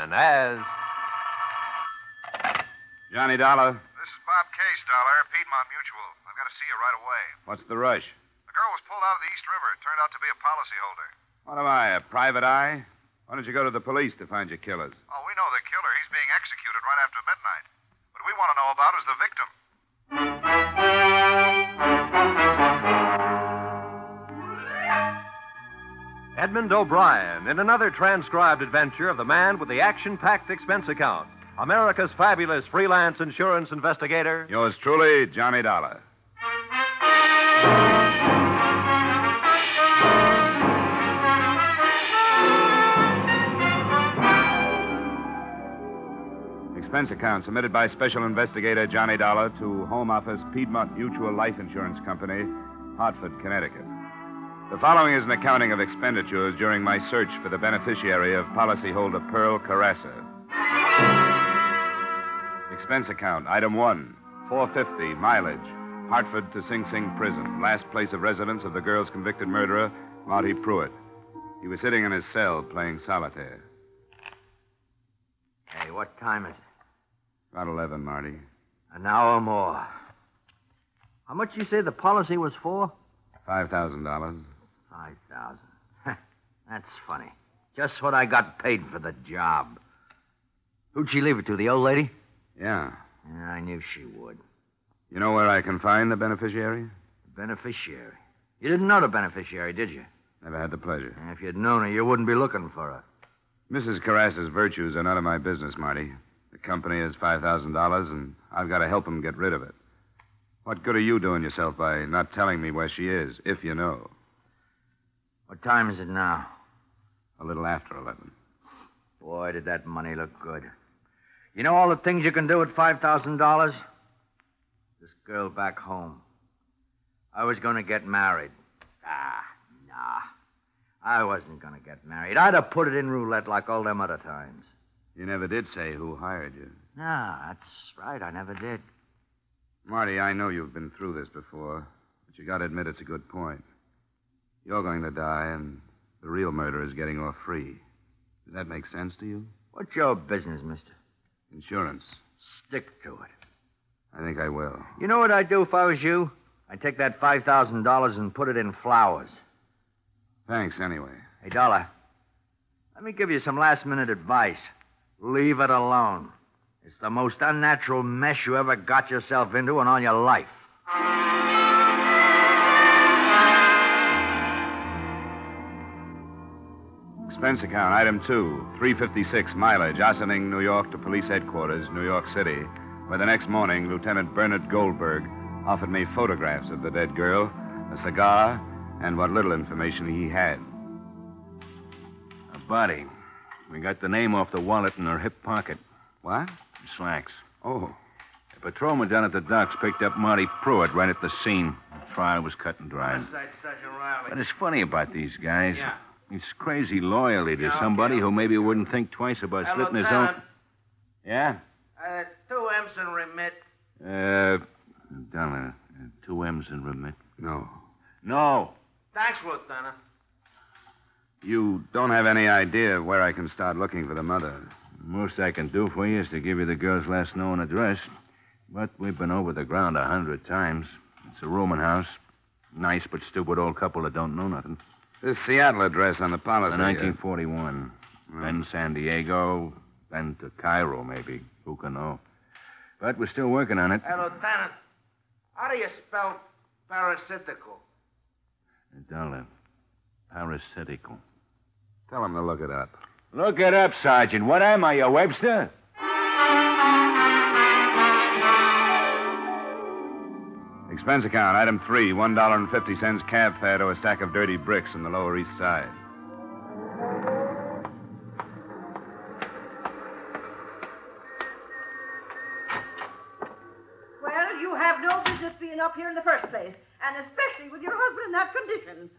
And as Johnny Dollar, This is Bob Case, Dollar, Piedmont Mutual. I've got to see you right away. what's the rush? The girl was pulled out of the East River. It turned out to be a policyholder. What am I, a private eye? Why don't you go to the police to find your killers? Oh, we know the killer. He's being executed right after midnight. What we want to know about is the victim. Edmond O'Brien in another transcribed adventure of the man with the action packed expense account, America's fabulous freelance insurance investigator. Yours truly, Johnny Dollar. Expense account submitted by Special Investigator Johnny Dollar to Home Office Piedmont Mutual Life Insurance Company, Hartford, Connecticut. The following is an accounting of expenditures during my search for the beneficiary of policyholder Pearl Carrasa. Expense account, item one, 450, mileage, Hartford to Sing Sing Prison, last place of residence of the girl's convicted murderer, Marty Pruitt. He was sitting in his cell playing solitaire. Hey, what time is it? About 11, Marty. An hour more. How much you say the policy was for? $5,000. Five thousand. That's funny. Just what I got paid for the job. Who'd she leave it to, the old lady? Yeah. Yeah, I knew she would. You know where I can find the beneficiary? The beneficiary. You didn't know the beneficiary, did you? Never had the pleasure. And if you'd known her, you wouldn't be looking for her. Mrs. Carrasa's virtues are none of my business, Marty. The company is $5,000, and I've got to help them get rid of it. What good are you doing yourself by not telling me where she is, if you know? What time is it now? A little after 11. Boy, did that money look good. You know all the things you can do with $5,000? This girl back home. I was going to get married. Ah, nah. I wasn't going to get married. I'd have put it in roulette like all them other times. You never did say who hired you. Nah, that's right. I never did. Marty, I know you've been through this before, but you got to admit it's a good point. You're going to die, and the real murderer is getting off free. Does that make sense to you? What's your business, mister? Insurance. Stick to it. I think I will. You know what I'd do if I was you? I'd take that $5,000 and put it in flowers. Thanks, anyway. Hey, Dollar, let me give you some last minute advice. Leave it alone. It's the most unnatural mess you ever got yourself into in all your life. Expense account, item two, 356 mileage, Ossining, New York to police headquarters, New York City, where the next morning Lieutenant Bernard Goldberg offered me photographs of the dead girl, a cigar, and what little information he had. A body. We got the name off the wallet in her hip pocket. What? Slacks. Oh, A patrolman down at the docks picked up Marty Pruitt right at the scene. The trial was cut and dried. But it's funny about these guys. Yeah. It's crazy loyalty to okay. somebody who maybe wouldn't think twice about slitting his own. Yeah? Uh, two M's and remit. Uh, Dollar. Uh, two M's in remit. no. No. Thanks, Lieutenant. You don't have any idea of where I can start looking for the mother. Most I can do for you is to give you the girl's last known address. But we've been over the ground a hundred times. It's a rooming house. Nice but stupid old couple that don't know nothing. This Seattle address on the policy. Uh, uh, 1941. Then San Diego, then to Cairo, maybe. Who can know? But we're still working on it. Hey, Lieutenant, how do you spell parasitical? Dollar. Parasitical. Tell him to look it up. Look it up, Sergeant. What am I, a Webster? Expense account, item three, $1.50 cab fare to a stack of dirty bricks in the Lower East Side. Well, you have no business being up here in the first place, and especially with your husband in that condition.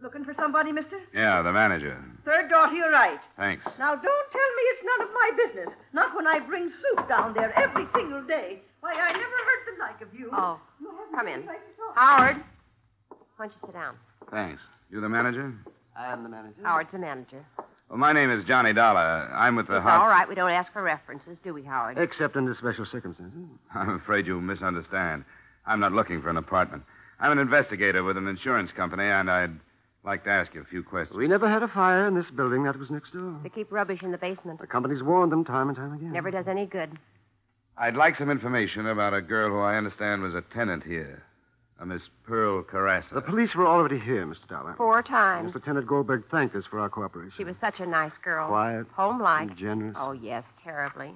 Looking for somebody, mister? Yeah, the manager. Third door to your right. Thanks. Now, don't tell me it's none of my business. Not when I bring soup down there every single day. Why, I never heard the like of you. Oh, You come in. place to talk. Howard. Why don't you sit down? Thanks. You the manager? I am the manager. Howard's the manager. Well, my name is Johnny Dollar. I'm with the It's Hot. all right. We don't ask for references, do we, Howard? Except under special circumstances. I'm afraid you misunderstand. I'm not looking for an apartment. I'm an investigator with an insurance company, and I'd like to ask you a few questions. We never had a fire in this building. That was next door. They keep rubbish in the basement. The company's warned them time and time again. Never does any good. I'd like some information about a girl who I understand was a tenant here, a Miss Pearl Carrasa. The police were already here, Mr. Dollar. Four times. Lieutenant Goldberg thanked us for our cooperation. She was such a nice girl. Quiet. Home-like. and generous. Oh, yes, terribly.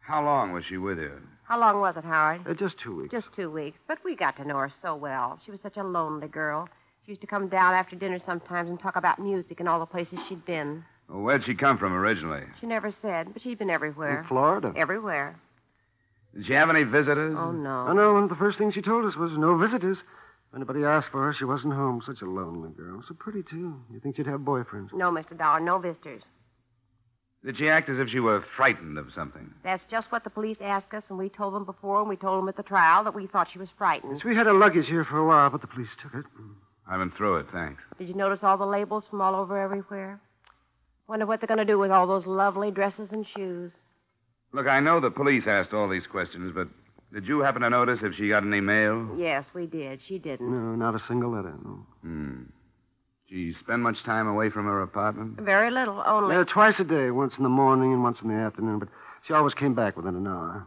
How long was she with you? How long was it, Howard? Uh, just two weeks. Just two weeks. But we got to know her so well. She was such a lonely girl. She used to come down after dinner sometimes and talk about music and all the places she'd been. Well, where'd she come from originally? She never said, but she'd been everywhere. In Florida. Everywhere. Did she have any visitors? Oh, no. Oh, I know. One of the first things she told us was no visitors. If anybody asked for her, she wasn't home. Such a lonely girl. So pretty, too. You think she'd have boyfriends? No, Mr. Dollar, no visitors. Did she act as if she were frightened of something? That's just what the police asked us, and we told them before, and we told them at the trial that we thought she was frightened. Yes, we had her luggage here for a while, but the police took it. I've been through it, thanks. Did you notice all the labels from all over everywhere? Wonder what they're going to do with all those lovely dresses and shoes. Look, I know the police asked all these questions, but did you happen to notice if she got any mail? Yes, we did. She didn't. No, not a single letter. No. Hmm. She spend much time away from her apartment? Very little, only. Yeah, twice a day, once in the morning and once in the afternoon, but she always came back within an hour.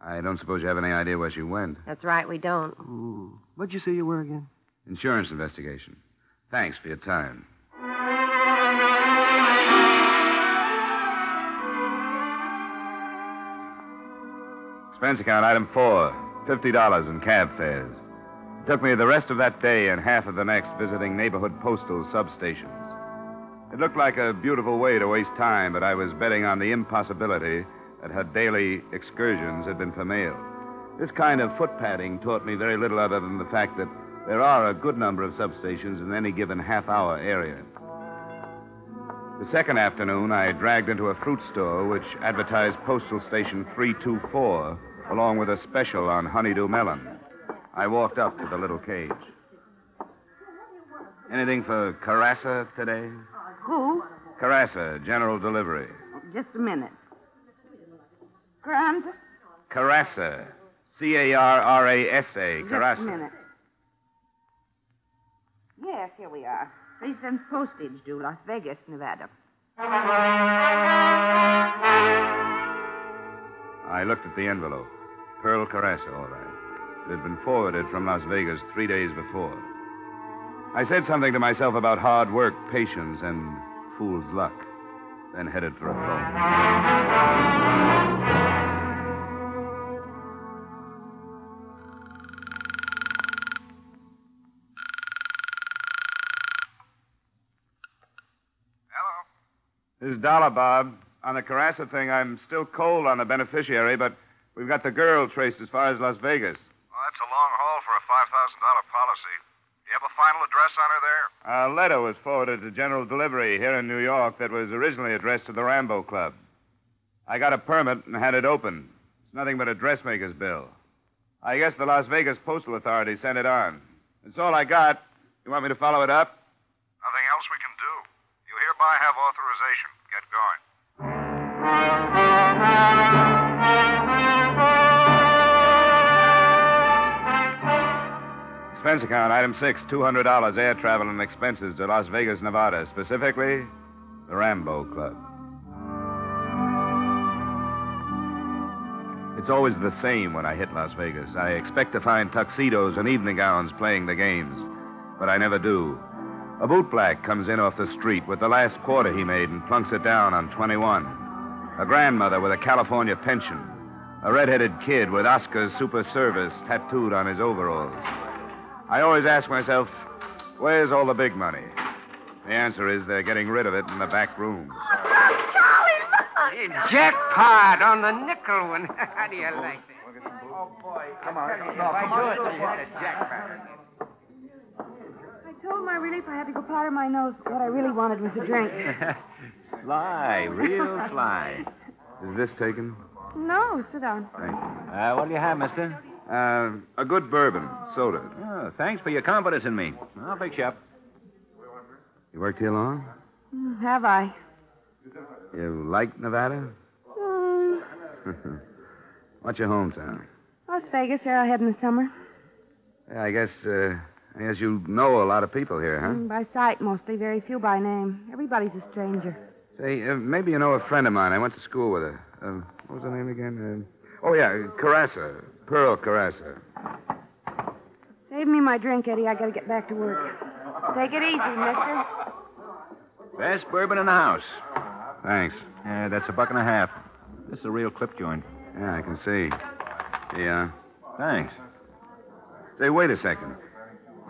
I don't suppose you have any idea where she went. That's right, we don't. Hmm. What'd you say you were again? Insurance investigation. Thanks for your time. Expense account item four $50 in cab fares. It took me the rest of that day and half of the next visiting neighborhood postal substations. It looked like a beautiful way to waste time, but I was betting on the impossibility that her daily excursions had been for mail. This kind of foot padding taught me very little other than the fact that there are a good number of substations in any given half hour area. The second afternoon, I dragged into a fruit store which advertised Postal Station 324 along with a special on honeydew melon. I walked up to the little cage. Anything for Carrasa today? Who? Carrasa, General Delivery. Just a minute. Grant? Carrasa. C A R R A S A. Just a minute. Yes, here we are. Three cents postage due, Las Vegas, Nevada. I looked at the envelope. Pearl Carrasa, all right. It had been forwarded from Las Vegas three days before. I said something to myself about hard work, patience, and fool's luck, then headed for a phone. Hello? This is Dollar Bob. On the Carrasa thing, I'm still cold on the beneficiary, but we've got the girl traced as far as Las Vegas. Well, that's a long haul for a $5,000 policy. Do you have a final address on her there? A letter was forwarded to General Delivery here in New York that was originally addressed to the Rambo Club. I got a permit and had it opened. It's nothing but a dressmaker's bill. I guess the Las Vegas Postal Authority sent it on. That's all I got. You want me to follow it up? Expense account, item six, $200 air travel and expenses to Las Vegas, Nevada. Specifically, the Rambo Club. It's always the same when I hit Las Vegas. I expect to find tuxedos and evening gowns playing the games, but I never do. A bootblack comes in off the street with the last quarter he made and plunks it down on 21. A grandmother with a California pension. A red-headed kid with Oscar's Super Service tattooed on his overalls. I always ask myself, where's all the big money? The answer is they're getting rid of it in the back room. Jackpot on the nickel one. How do you like that? Oh, boy. Come on, come on, do it. I told my relief I had to go powder my nose. What I really wanted was a drink. Sly, real sly. Is this taken? no, sit down. Thanks. Uh, what do you have, mister? Uh, a good bourbon, soda. Oh, thanks for your confidence in me. I'll fix you up. You worked here long? Hmm, Have I? You like Nevada? Hmm, What's your hometown? Las Vegas, Arrowhead in the summer. Yeah, I guess, uh, I guess you know a lot of people here, huh? Hmm, By sight, mostly. Very few by name. Everybody's a stranger. Say, uh, maybe you know a friend of mine. I went to school with her. Uh, what was her name again? Uh, oh, yeah, Carrasa. Pearl Carrasa. Save me my drink, Eddie. I gotta get back to work. Take it easy, mister. Best bourbon in the house. Thanks. Uh, that's a buck and a half. This is a real clip joint. Yeah, I can see. Yeah. Thanks. Say, wait a second.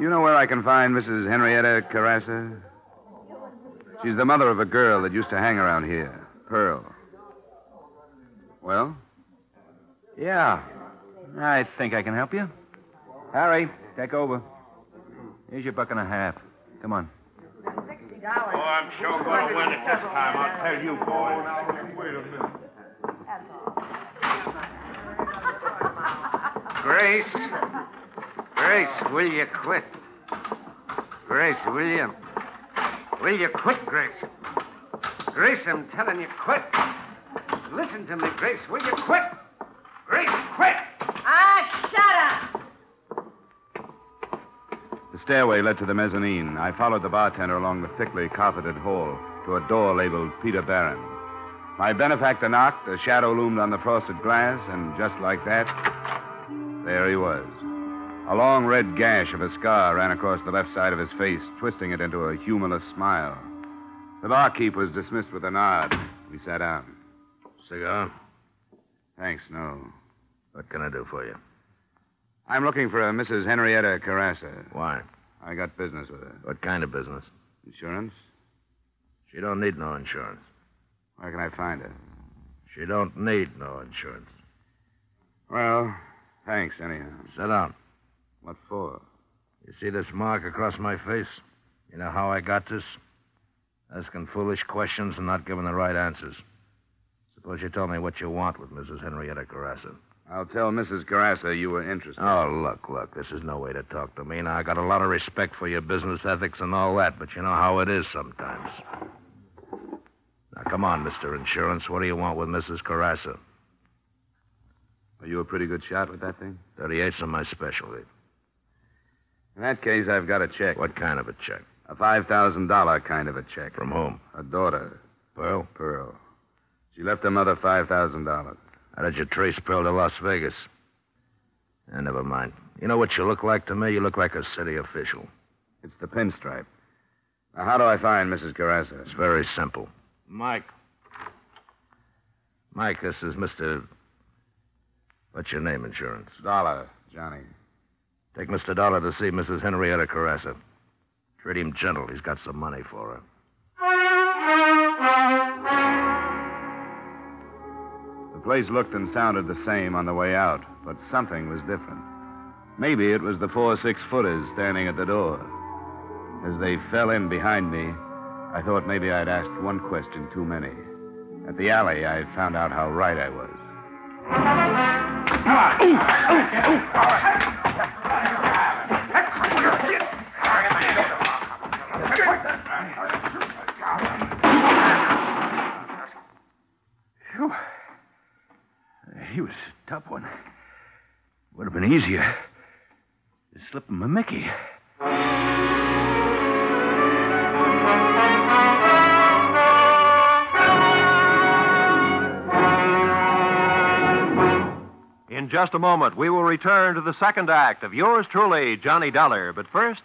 You know where I can find Mrs. Henrietta Carrasa? She's the mother of a girl that used to hang around here, Pearl. Well? Yeah. I think I can help you. Harry, take over. Here's your buck and a half. Come on. Oh, I'm sure going to win it this time. I'll tell you, boys. Wait a minute. Grace. Grace, will you quit? Grace, will you? Will you quit, Grace? Grace, I'm telling you, quit. Listen to me, Grace. Will you quit? Grace, quit! Ah, shut up! The stairway led to the mezzanine. I followed the bartender along the thickly carpeted hall to a door labeled Peter Barron. My benefactor knocked, a shadow loomed on the frosted glass, and just like that, there he was. A long red gash of a scar ran across the left side of his face, twisting it into a humorless smile. The barkeep was dismissed with a nod. We sat down. Cigar? Thanks, no. What can I do for you? I'm looking for a Mrs. Henrietta Carrasa. Why? I got business with her. What kind of business? Insurance? She don't need no insurance. Where can I find her? She don't need no insurance. Well, thanks, anyhow. Sit down. What for? You see this mark across my face? You know how I got this? Asking foolish questions and not giving the right answers. Suppose you tell me what you want with Mrs. Henrietta Carrasa. I'll tell Mrs. Carrasa you were interested. Oh, look, look. This is no way to talk to me. Now, I got a lot of respect for your business ethics and all that, but you know how it is sometimes. Now, come on, Mr. Insurance. What do you want with Mrs. Carrasa? Are you a pretty good shot with that thing? 38's are my specialty. In that case, I've got a check. What kind of a check? A $5,000 kind of a check. From whom? A daughter, Pearl? Pearl. She left her mother $5,000. How did you trace Pearl to Las Vegas? Eh, never mind. You know what you look like to me? You look like a city official. It's the pinstripe. Now, how do I find Mrs. Carrasa? It's very simple. Mike. Mike, this is Mr. What's your name, insurance? Dollar, Johnny. Take Mr. Dollar to see Mrs. Henrietta Carrasa. Treat him gentle. He's got some money for her. The place looked and sounded the same on the way out, but something was different. Maybe it was the four six footers standing at the door. As they fell in behind me, I thought maybe I'd asked one question too many. At the alley, I found out how right I was. Phew. He was a tough one. Would have been easier. to slip him a Mickey. In just a moment, we will return to the second act of yours truly, Johnny Dollar. But first,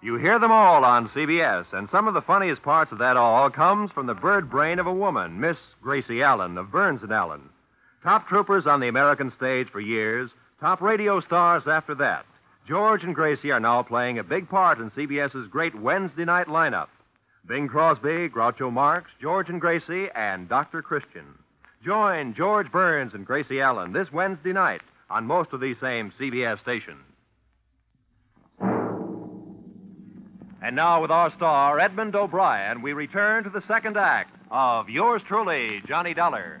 you hear them all on CBS, and some of the funniest parts of that all comes from the bird brain of a woman, Miss Gracie Allen of Burns and Allen. Top troopers on the American stage for years, top radio stars after that. George and Gracie are now playing a big part in CBS's great Wednesday night lineup. Bing Crosby, Groucho Marx, George and Gracie, and Dr. Christian. Join George Burns and Gracie Allen this Wednesday night on most of these same CBS stations. And now, with our star, Edmond O'Brien, we return to the second act of Yours Truly, Johnny Dollar.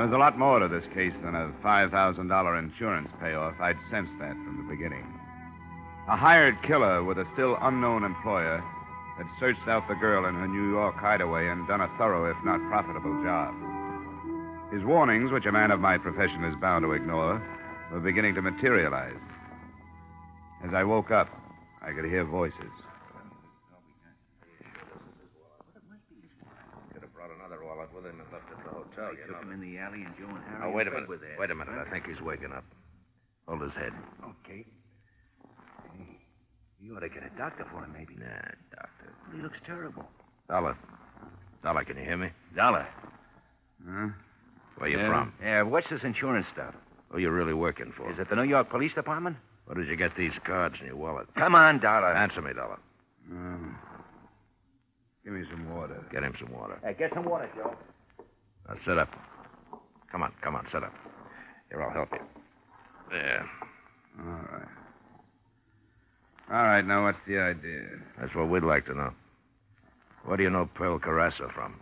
There was a lot more to this case than a $5,000 insurance payoff. I'd sensed that from the beginning. A hired killer with a still unknown employer had searched out the girl in her New York hideaway and done a thorough, if not profitable, job. His warnings, which a man of my profession is bound to ignore, were beginning to materialize. As I woke up, I could hear voices. Could have brought another wallet with him and left it at the hotel, you took know. him in the alley and Joe and Harry. Oh, wait a minute. Wait a minute. I think he's waking up. Hold his head. Okay. Hey, you ought to get a doctor for him, maybe. Nah, doctor. He looks terrible. Dollar. Dollar, can you hear me? Dollar. Huh? Where you Yeah? from? Yeah, what's this insurance stuff? Who you really working for? Is it the New York Police Department? Where did you get these cards in your wallet? Come on, Dollar. Answer me, Dollar. Oh. Give me some water. Get him some water. Hey, get some water, Joe. Now sit up. Come on, come on, sit up. Here, I'll help you. There. All right. All right, now what's the idea? That's what we'd like to know. Where do you know Pearl Carrasa from?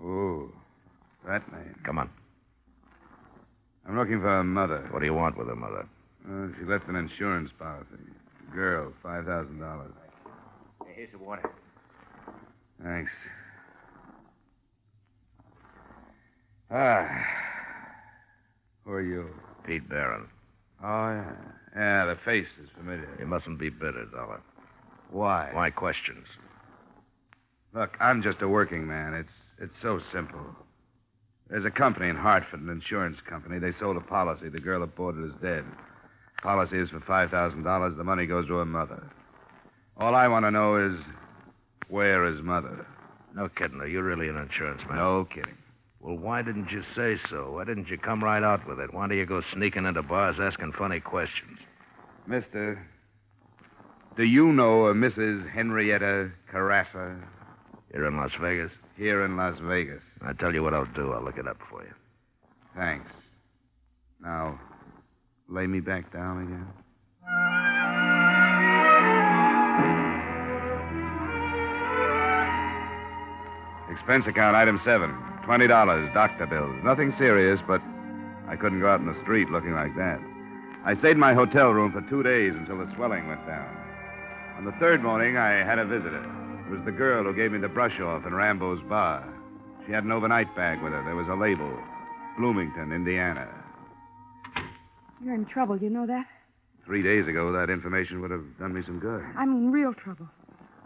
Oh, that name. Come on. I'm looking for her mother. What do you want with her mother? Uh, she left an insurance policy. Girl, $5,000. Hey, here's the water. Thanks. Ah. Who are you? Pete Barron. Oh, yeah. Yeah, the face is familiar. You mustn't be bitter, Dollar. Why? Why questions? Look, I'm just a working man. It's it's so simple. There's a company in Hartford, an insurance company. They sold a policy. The girl that bought it is dead. Policy is for five thousand dollars. The money goes to her mother. All I want to know is where is mother? No kidding. Are you really an insurance man? No kidding. Well, why didn't you say so? Why didn't you come right out with it? Why do you go sneaking into bars asking funny questions? Mister, do you know a Mrs. Henrietta Carrasa You're in Las Vegas? here in Las Vegas? I tell you what I'll do. I'll look it up for you. Thanks. Now, lay me back down again. Expense account, item seven. Twenty dollars, doctor bills. Nothing serious, but I couldn't go out in the street looking like that. I stayed in my hotel room for two days until the swelling went down. On the third morning, I had a visitor. It was the girl who gave me the brush off in Rambo's bar. She had an overnight bag with her. There was a label Bloomington, Indiana. You're in trouble, you know that? Three days ago, that information would have done me some good. I mean, real trouble.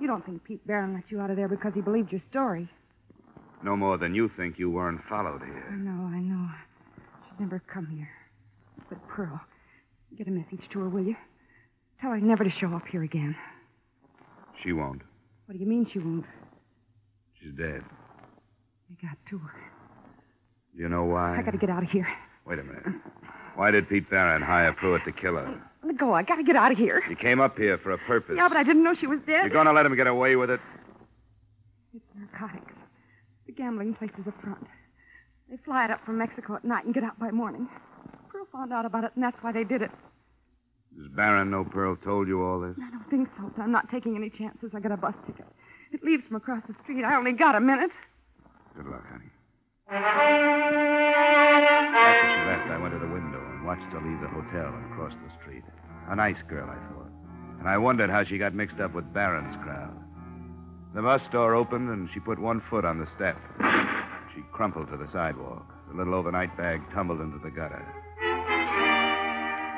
You don't think Pete Barron let you out of there because he believed your story. No more than you think you weren't followed here. I know, I know. She'd never come here. But Pearl, get a message to her, will you? Tell her never to show up here again. She won't. What do you mean she won't? She's dead. You got to her. Do you know why? I gotta get out of here. Wait a minute. Why did Pete Barron hire Pruitt to kill her? Let go. I gotta get out of here. He came up here for a purpose. Yeah, but I didn't know she was dead. You're going to let him get away with it? It's narcotics. The gambling place is up front. They fly it up from Mexico at night and get out by morning. Pearl found out about it, and that's why they did it. Does Barron know Pearl told you all this? I don't think so, but I'm not taking any chances. I got a bus ticket. It leaves from across the street. I only got a minute. Good luck, honey. After she left, I went to the window watched her leave the hotel and cross the street. A nice girl, I thought. And I wondered how she got mixed up with Barron's crowd. The bus door opened, and she put one foot on the step. She crumpled to the sidewalk. The little overnight bag tumbled into the gutter.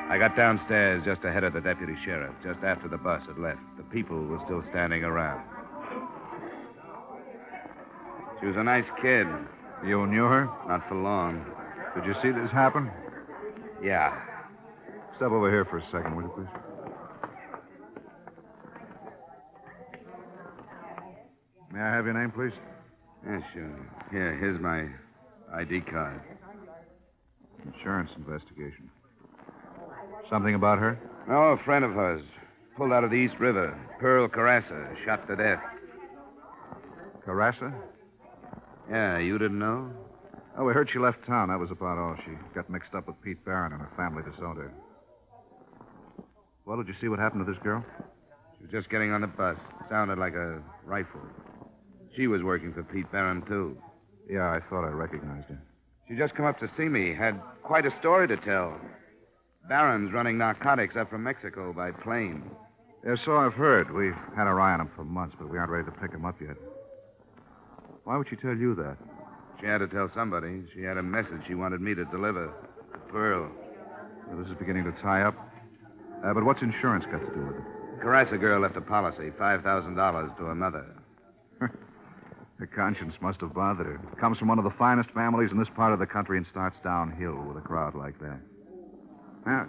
I got downstairs just ahead of the deputy sheriff, just after the bus had left. The people were still standing around. She was a nice kid. You knew her? Not for long. Did you see this happen? Yeah. Step over here for a second, will you, please? May I have your name, please? Yeah, sure. Here, here's my ID card. Insurance investigation. Something about her? No, a friend of hers. pulled out of the East River. Pearl Carrasa, shot to death. Carrasa? Yeah, you didn't know? Oh, we heard she left town. That was about all. She got mixed up with Pete Barron and her family disowned her. Well, did you see what happened to this girl? She was just getting on the bus. Sounded like a rifle. She was working for Pete Barron, too. Yeah, I thought I recognized her. She just come up to see me. Had quite a story to tell. Barron's running narcotics up from Mexico by plane. Yeah, so I've heard. We've had our eye on him for months, but we aren't ready to pick him up yet. Why would she tell you that? She had to tell somebody. She had a message she wanted me to deliver. Pearl. Well, this is beginning to tie up. Uh, but what's insurance got to do with it? Carrasa girl left a policy, $5,000 to her mother. Her conscience must have bothered her. Comes from one of the finest families in this part of the country and starts downhill with a crowd like that. Now,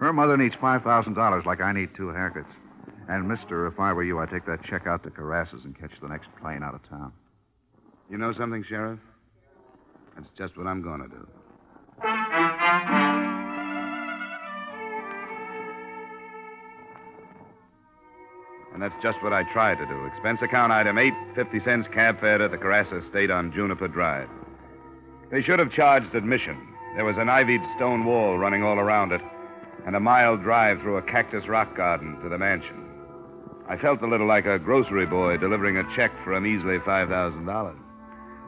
her mother needs $5,000 like I need two haircuts. And, mister, if I were you, I'd take that check out to Carrasa's and catch the next plane out of town. You know something, Sheriff? That's just what I'm going to do. And that's just what I tried to do. Expense account item eight, 50 cents cab fare to the Carrasa estate on Juniper Drive. They should have charged admission. There was an ivied stone wall running all around it, and a mile drive through a cactus rock garden to the mansion. I felt a little like a grocery boy delivering a check for a measly $5,000.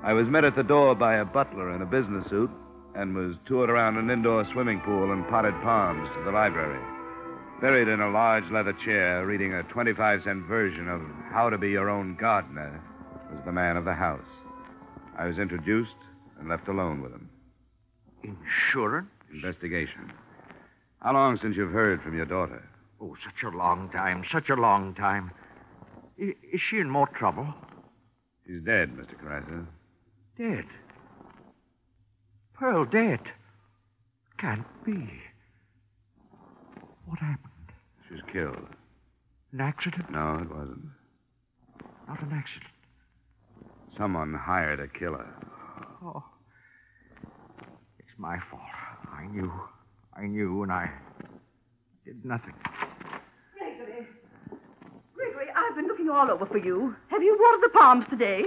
I was met at the door by a butler in a business suit and was toured around an indoor swimming pool and potted palms to the library. Buried in a large leather chair, reading a 25 cent version of How to Be Your Own Gardener, was the man of the house. I was introduced and left alone with him. Insurance? Investigation. How long since you've heard from your daughter? Oh, such a long time, such a long time. I- is she in more trouble? She's dead, Mr. Carrasa. Dead. Pearl dead. Can't be. What happened? She was killed. An accident? No, it wasn't. Not an accident. Someone hired a killer. Oh. It's my fault. I knew. I knew, and I did nothing. Gregory. Gregory, I've been looking all over for you. Have you watered the palms today?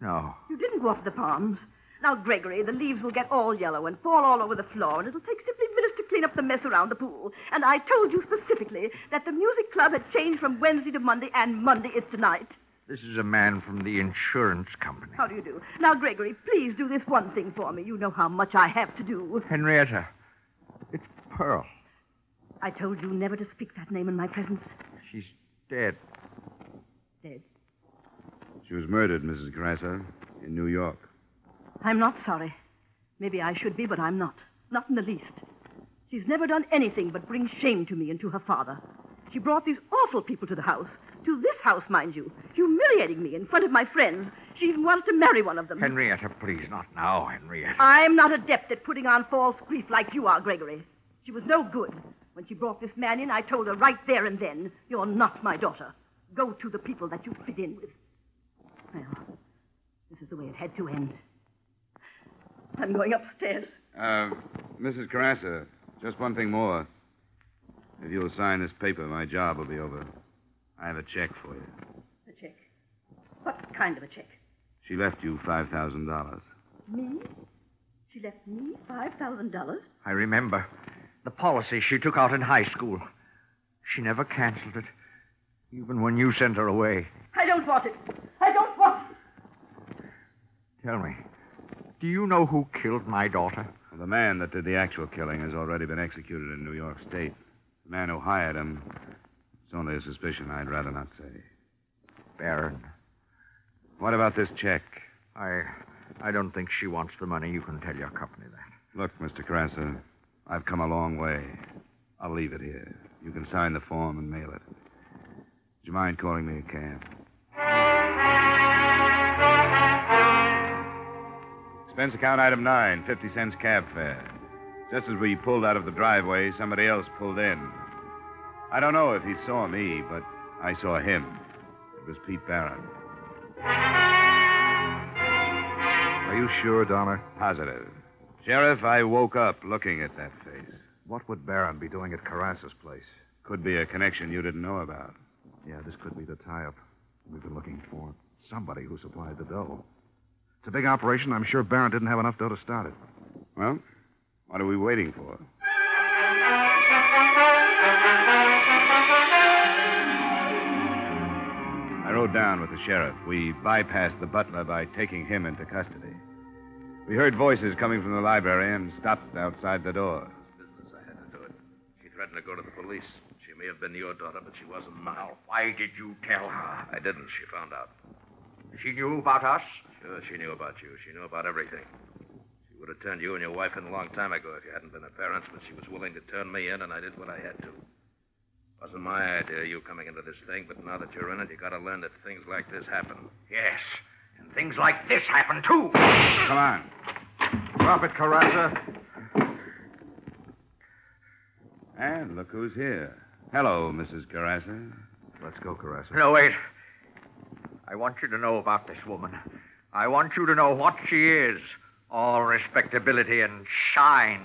No. You didn't water the palms. Now, Gregory, the leaves will get all yellow and fall all over the floor, and it'll take simply minutes to clean up the mess around the pool. And I told you specifically that the music club had changed from Wednesday to Monday, and Monday is tonight. This is a man from the insurance company. How do you do? Now, Gregory, please do this one thing for me. You know how much I have to do. Henrietta. It's Pearl. I told you never to speak that name in my presence. She's dead. Dead. She was murdered, Mrs. Carrasa, in New York. I'm not sorry. Maybe I should be, but I'm not. Not in the least. She's never done anything but bring shame to me and to her father. She brought these awful people to the house. To this house, mind you. Humiliating me in front of my friends. She even wanted to marry one of them. Henrietta, please, not now, Henrietta. I'm not adept at putting on false grief like you are, Gregory. She was no good. When she brought this man in, I told her right there and then, you're not my daughter. Go to the people that you fit in with. Well, this is the way it had to end. I'm going upstairs. Uh, Mrs. Carrasa, just one thing more. If you'll sign this paper, my job will be over. I have a check for you. A check. What kind of a check? She left you $5,000. Me? She left me $5,000? I remember. The policy she took out in high school. She never canceled it, even when you sent her away. I don't want it. I don't want it. Tell me, do you know who killed my daughter? Well, the man that did the actual killing has already been executed in New York State. The man who hired him, it's only a suspicion I'd rather not say. Barron. What about this check? I I don't think she wants the money. You can tell your company that. Look, Mr. Carrasa, I've come a long way. I'll leave it here. You can sign the form and mail it. You mind calling me a cab? Expense account item nine, 50 cents cab fare. Just as we pulled out of the driveway, somebody else pulled in. I don't know if he saw me, but I saw him. It was Pete Barron. Are you sure, Dollar? Positive. Sheriff, I woke up looking at that face. What would Barron be doing at Carrasa's place? Could be a connection you didn't know about. Yeah, this could be the tie up we've been looking for. Somebody who supplied the dough. It's a big operation. I'm sure Barron didn't have enough dough to start it. Well, what are we waiting for? I rode down with the sheriff. We bypassed the butler by taking him into custody. We heard voices coming from the library and stopped outside the door. Business, I had to do it. She threatened to go to the police. She may have been your daughter, but she wasn't mine. Why did you tell her? I didn't. She found out. She knew about us? Sure, she knew about you. She knew about everything. She would have turned you and your wife in a long time ago if you hadn't been her parents, but she was willing to turn me in, and I did what I had to. Wasn't my idea, you coming into this thing, but now that you're in it, you gotta learn that things like this happen. Yes. And things like this happen, too. Come on. Drop it, Carrasa. And look who's here. Hello, Mrs. Carrasa. Let's go, Carrasa. No, wait. I want you to know about this woman. I want you to know what she is. All respectability and shine.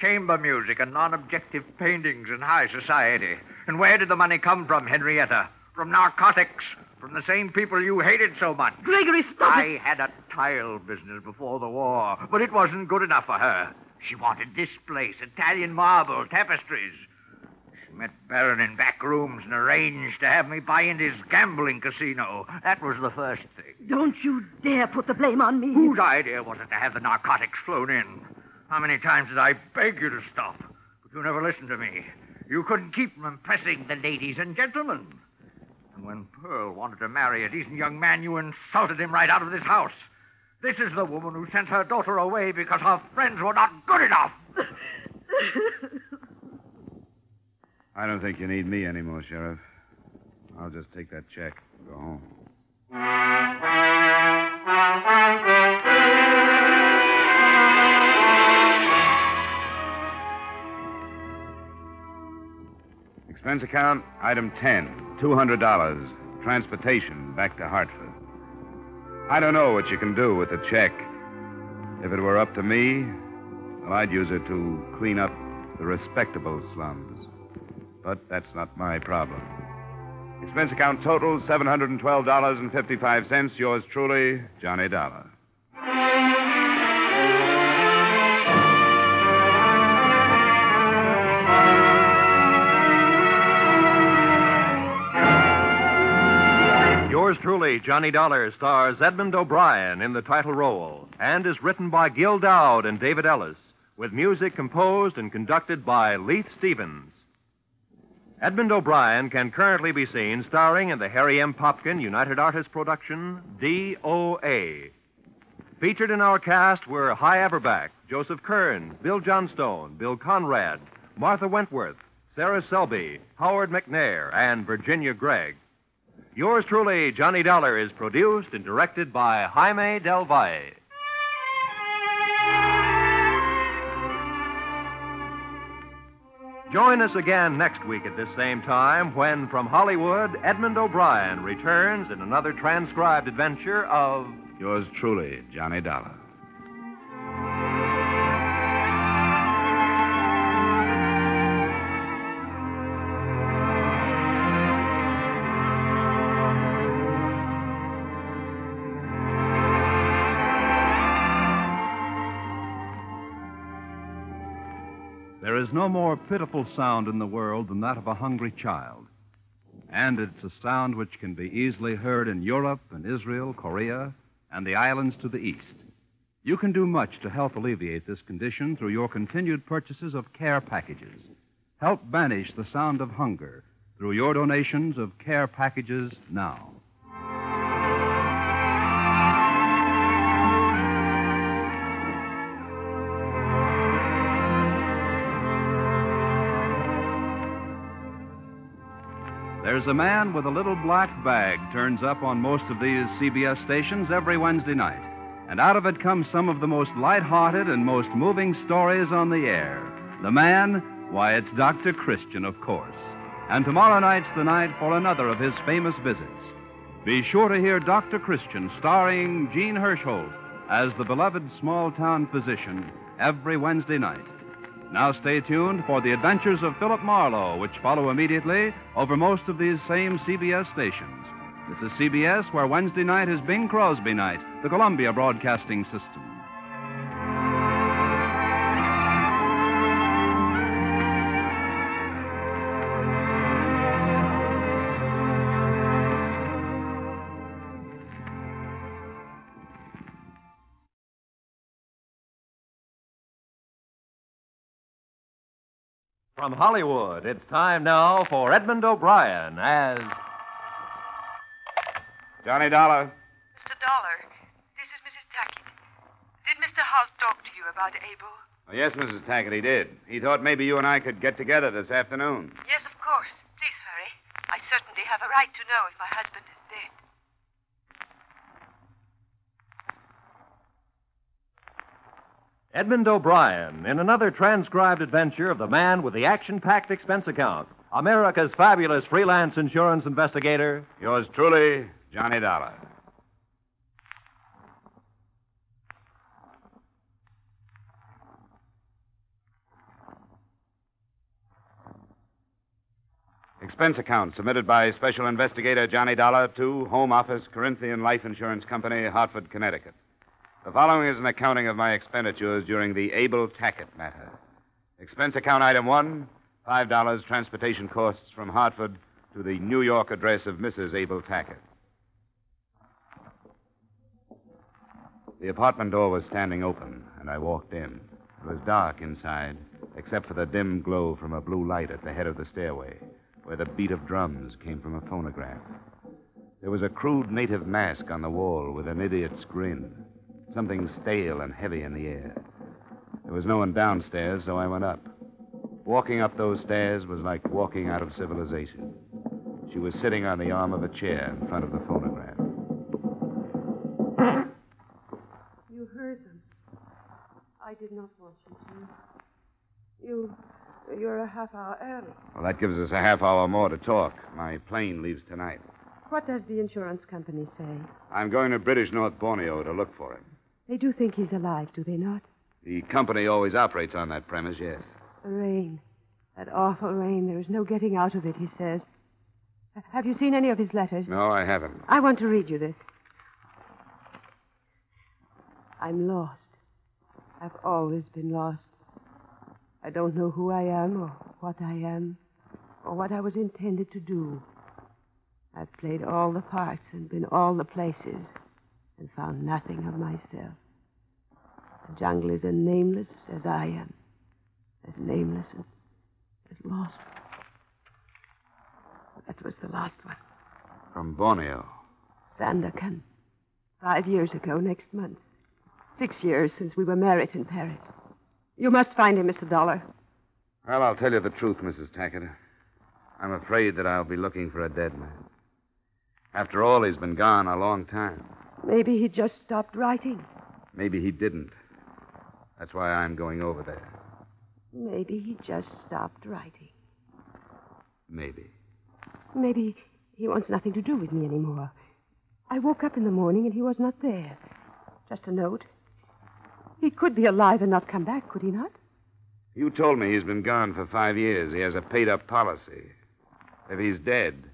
Chamber music and non objective paintings in high society. And where did the money come from, Henrietta? From narcotics. From the same people you hated so much. Gregory, stop I it. had a tile business before the war, but it wasn't good enough for her. She wanted this place, Italian marble, tapestries. Met Barron in back rooms and arranged to have me buy into his gambling casino. That was the first thing. Don't you dare put the blame on me. Whose idea was it to have the narcotics flown in? How many times did I beg you to stop? But you never listened to me. You couldn't keep from impressing the ladies and gentlemen. And when Pearl wanted to marry a decent young man, you insulted him right out of this house. This is the woman who sent her daughter away because her friends were not good enough. I don't think you need me anymore, Sheriff. I'll just take that check and go home. Expense account, item 10, $200. Transportation back to Hartford. I don't know what you can do with the check. If it were up to me, well, I'd use it to clean up the respectable slums. But that's not my problem. Expense account total $712.55. Yours truly, Johnny Dollar. Yours truly, Johnny Dollar, stars Edmond O'Brien in the title role and is written by Gil Doud and David Ellis, with music composed and conducted by Leith Stevens. Edmond O'Brien can currently be seen starring in the Harry M. Popkin United Artists production, DOA. Featured in our cast were Hy Averback, Joseph Kearns, Bill Johnstone, Bill Conrad, Martha Wentworth, Sarah Selby, Howard McNear, and Virginia Gregg. Yours truly, Johnny Dollar, is produced and directed by Jaime Del Valle. Join us again next week at this same time when, from Hollywood, Edmond O'Brien returns in another transcribed adventure of Yours truly, Johnny Dollar. No more pitiful sound in the world than that of a hungry child. And it's a sound which can be easily heard in Europe and Israel, Korea, and the islands to the east. You can do much to help alleviate this condition through your continued purchases of care packages. Help banish the sound of hunger through your donations of care packages now. There's a man with a little black bag turns up on most of these CBS stations every Wednesday night. And out of it comes some of the most light-hearted and most moving stories on the air. The man, why, it's Dr. Christian, of course. And tomorrow night's the night for another of his famous visits. Be sure to hear Dr. Christian starring Jean Hersholt as the beloved small-town physician every Wednesday night. Now stay tuned for the adventures of Philip Marlowe, which follow immediately over most of these same CBS stations. This is CBS, where Wednesday night is Bing Crosby night, the Columbia Broadcasting System. From Hollywood, it's time now for Edmond O'Brien as. Johnny Dollar. Mr. Dollar, this is Mrs. Tackett. Did Mr. House talk to you about Abel? Oh, yes, Mrs. Tackett, he did. He thought maybe you and I could get together this afternoon. Yes, of course. Please hurry. I certainly have a right to know if my husband is dead. Edmond O'Brien in another transcribed adventure of the man with the action packed expense account. America's fabulous freelance insurance investigator. Yours truly, Johnny Dollar. Expense account submitted by Special Investigator Johnny Dollar to Home Office, Corinthian Life Insurance Company, Hartford, Connecticut. The following is an accounting of my expenditures during the Abel Tackett matter. Expense account item one $5 transportation costs from Hartford to the New York address of Mrs. Abel Tackett. The apartment door was standing open, and I walked in. It was dark inside, except for the dim glow from a blue light at the head of the stairway, where the beat of drums came from a phonograph. There was a crude native mask on the wall with an idiot's grin, something stale and heavy in the air. There was no one downstairs, so I went up. Walking up those stairs was like walking out of civilization. She was sitting on the arm of a chair in front of the phonograph. You heard them. I did not want you to. You. You're a half hour early. Well, that gives us a half hour more to talk. My plane leaves tonight. What does the insurance company say? I'm going to British North Borneo to look for him. They do think he's alive, do they not? The company always operates on that premise, yes. The rain. That awful rain. There is no getting out of it, he says. Have you seen any of his letters? No, I haven't. I want to read you this. I'm lost. I've always been lost. I don't know who I am or what I am or what I was intended to do. I've played all the parts and been all the places and found nothing of myself. The jungle is as nameless as I am, as nameless and as lost. That was the last one. From Borneo. Sandakan. Five years ago, next month. Six years since we were married in Paris. You must find him, Mr. Dollar. Well, I'll tell you the truth, Mrs. Tackett. I'm afraid that I'll be looking for a dead man. After all, he's been gone a long time. Maybe he just stopped writing. Maybe he didn't. That's why I'm going over there. Maybe he just stopped writing. Maybe. Maybe he wants nothing to do with me anymore. I woke up in the morning and he was not there. Just a note. He could be alive and not come back, could he not? You told me he's been gone for five years. He has a paid up policy. If he's dead,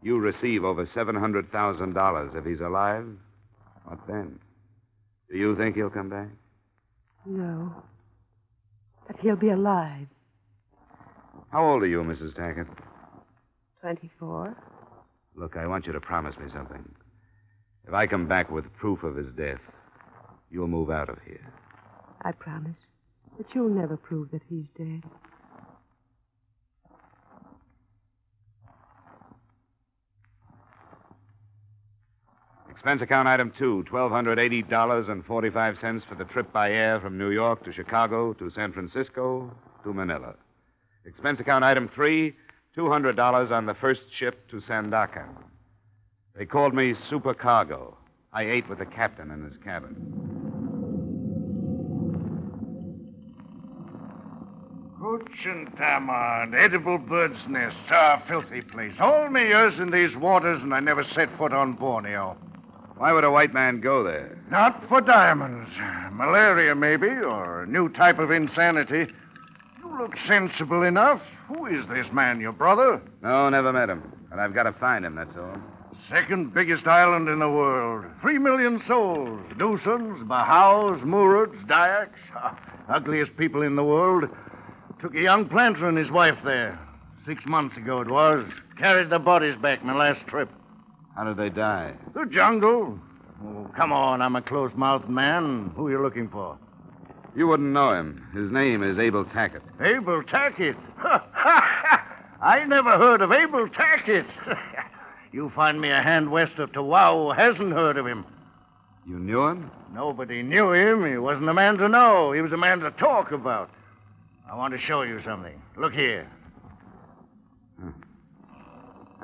you receive over $700,000. If he's alive, what then? Do you think he'll come back? No. But he'll be alive. How old are you, Mrs. Tackett? 24. Look, I want you to promise me something. If I come back with proof of his death, you'll move out of here. I promise. But you'll never prove that he's dead. Expense account item two, $1,280.45 for the trip by air from New York to Chicago to San Francisco to Manila. Expense account item three, $200 on the first ship to Sandakan. They called me supercargo. I ate with the captain in his cabin. Hooch and edible bird's nest. Ah, filthy place. All my years in these waters, and I never set foot on Borneo. Why would a white man go there? Not for diamonds. Malaria, maybe, or a new type of insanity. You look sensible enough. Who is this man, your brother? No, never met him. But I've got to find him, that's all. Second biggest island in the world. Three million souls. Dusuns, Bahaus, Muruts, Dayaks. Ugliest people in the world. Took a young planter and his wife there. Six months ago it was. Carried the bodies back my last trip. How did they die? The jungle. Oh, come on, I'm a close-mouthed man. Who are you looking for? You wouldn't know him. His name is Abel Tackett. Abel Tackett. Ha! Ha ha! I never heard of Abel Tackett. you find me a hand west of Tawau who hasn't heard of him. You knew him? Nobody knew him. He wasn't a man to know. He was a man to talk about. I want to show you something. Look here.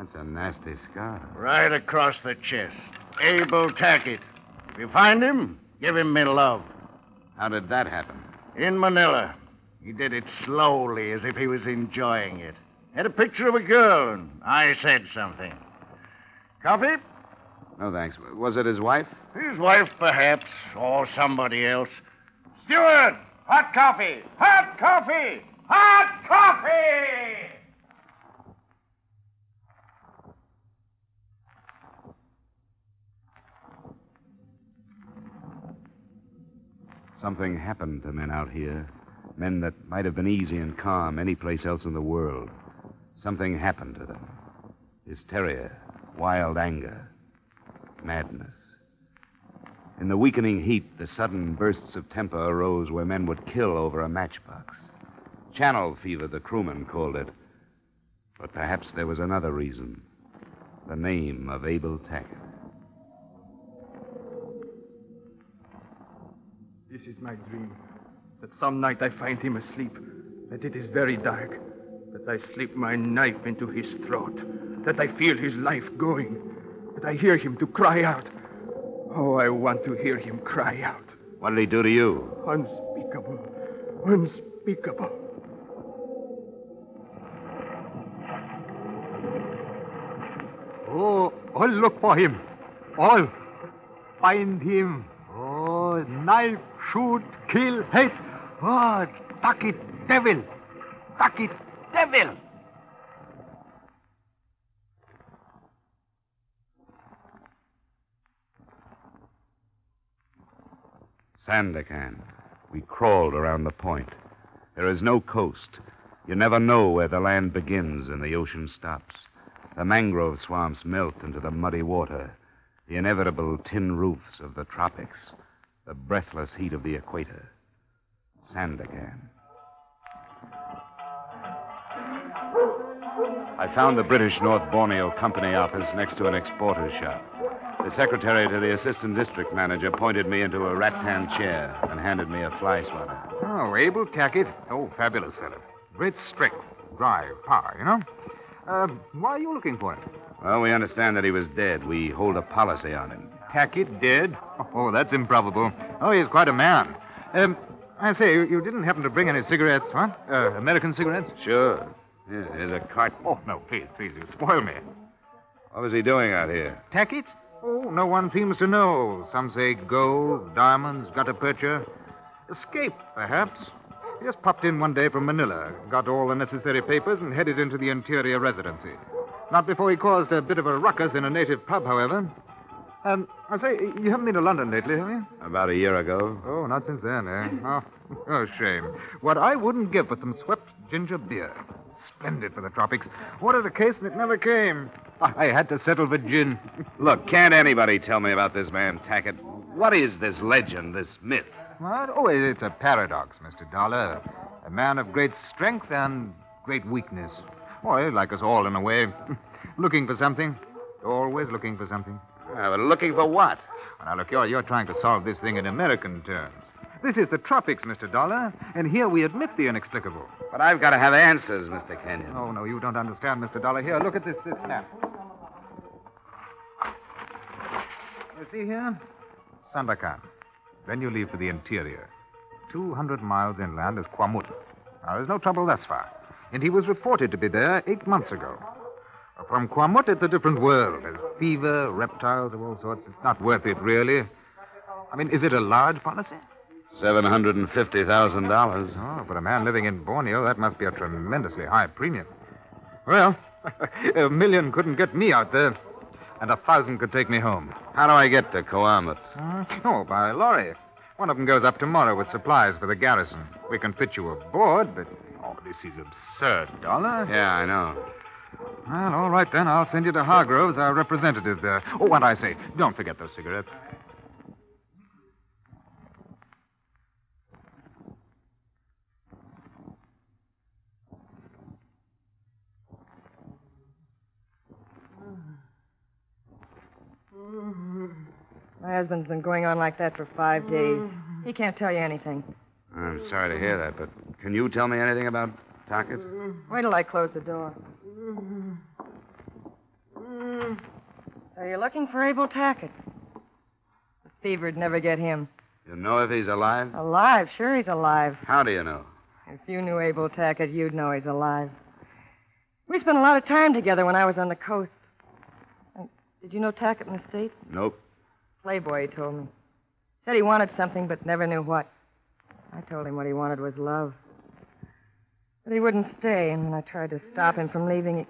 That's a nasty scar. Right across the chest. Abel Tackett. If you find him, give him me love. How did that happen? In Manila. He did it slowly, as if he was enjoying it. Had a picture of a girl, and I said something. Coffee? No, thanks. Was it his wife? His wife, perhaps, or somebody else. Steward! Hot coffee! Hot coffee! Hot coffee! Something happened to men out here. Men that might have been easy and calm any place else in the world. Something happened to them. Hysteria, wild anger, madness. In the weakening heat, the sudden bursts of temper arose where men would kill over a matchbox. Channel fever, the crewmen called it. But perhaps there was another reason. The name of Abel Tackett. This is my dream. That some night I find him asleep. That it is very dark. That I slip my knife into his throat. That I feel his life going. That I hear him to cry out. Oh, I want to hear him cry out. What did he do to you? Unspeakable. Unspeakable. Oh, I'll look for him. All. Find him. Oh, knife, shoot, kill, hate. Oh, Tackett, devil. Tackett, devil. Sandakan. We crawled around the point. There is no coast. You never know where the land begins and the ocean stops. The mangrove swamps melt into the muddy water, the inevitable tin roofs of the tropics, the breathless heat of the equator. Sandakan. I found the British North Borneo Company office next to an exporter's shop. The secretary to the assistant district manager pointed me into a rattan chair and handed me a fly swatter. Oh, Abel Tackett. Oh, fabulous fellow. Great strength, drive, power, you know? Uh, why are you looking for him? Well, we understand that he was dead. We hold a policy on him. Tackett dead? Oh, that's improbable. Oh, he's quite a man. Um, I say, you, you didn't happen to bring any cigarettes, huh? Uh, American cigarettes? Sure. Yeah, here's a carton. Oh, no, please, please, you spoil me. What was he doing out here? Tackett? Oh, no one seems to know. Some say gold, diamonds, gutta percha. Escape, perhaps. He just popped in one day from Manila, got all the necessary papers, and headed into the interior residency. Not before he caused a bit of a ruckus in a native pub, however. Um, I say, you haven't been to London lately, have you? About a year ago. Oh, not since then, eh? Oh, oh shame. What I wouldn't give for some swept ginger beer. Splendid for the tropics. Ordered a case and it never came. I had to settle for gin. Look, can't anybody tell me about this man, Tackett? What is this legend, this myth? What? Oh, it's a paradox, Mr. Dollar. A man of great strength and great weakness. Well, like us all in a way. looking for something. Always looking for something. Uh, looking for what? Now, look, you're, you're trying to solve this thing in American terms. This is the tropics, Mr. Dollar, and here we admit the inexplicable. But I've got to have answers, Mr. Kenyon. Oh, no, you don't understand, Mr. Dollar. Here, look at this, this map. You see here? Sandakan. Then you leave for the interior. 200 miles inland is Kwamut. Now, there's no trouble thus far. And he was reported to be there eight months ago. From Kwamut, it's a different world. There's fever, reptiles of all sorts. It's not worth it, really. I mean, is it a large policy? $750,000. Oh, for a man living in Borneo, that must be a tremendously high premium. Well, a million couldn't get me out there, and a thousand could take me home. How do I get to Kwamut? Uh, oh, by lorry. One of them goes up tomorrow with supplies for the garrison. We can fit you aboard, but. Oh, this is absurd, Dollar. Yeah, I know. Well, all right then. I'll send you to Hargroves, our representative there. Oh, what I say. Don't forget those cigarettes. My husband's been going on like that for five days. He can't tell you anything. I'm sorry to hear that, but can you tell me anything about Tackett? Wait till I close the door. Are you're looking for Abel Tackett? The fever'd never get him. You know if he's alive? Alive? Sure he's alive. How do you know? If you knew Abel Tackett, you'd know he's alive. We spent a lot of time together when I was on the coast. Did you know Tackett in the States? Nope. Playboy, he told me. Said he wanted something, but never knew what. I told him what he wanted was love. But he wouldn't stay, and when I tried to stop him from leaving, he...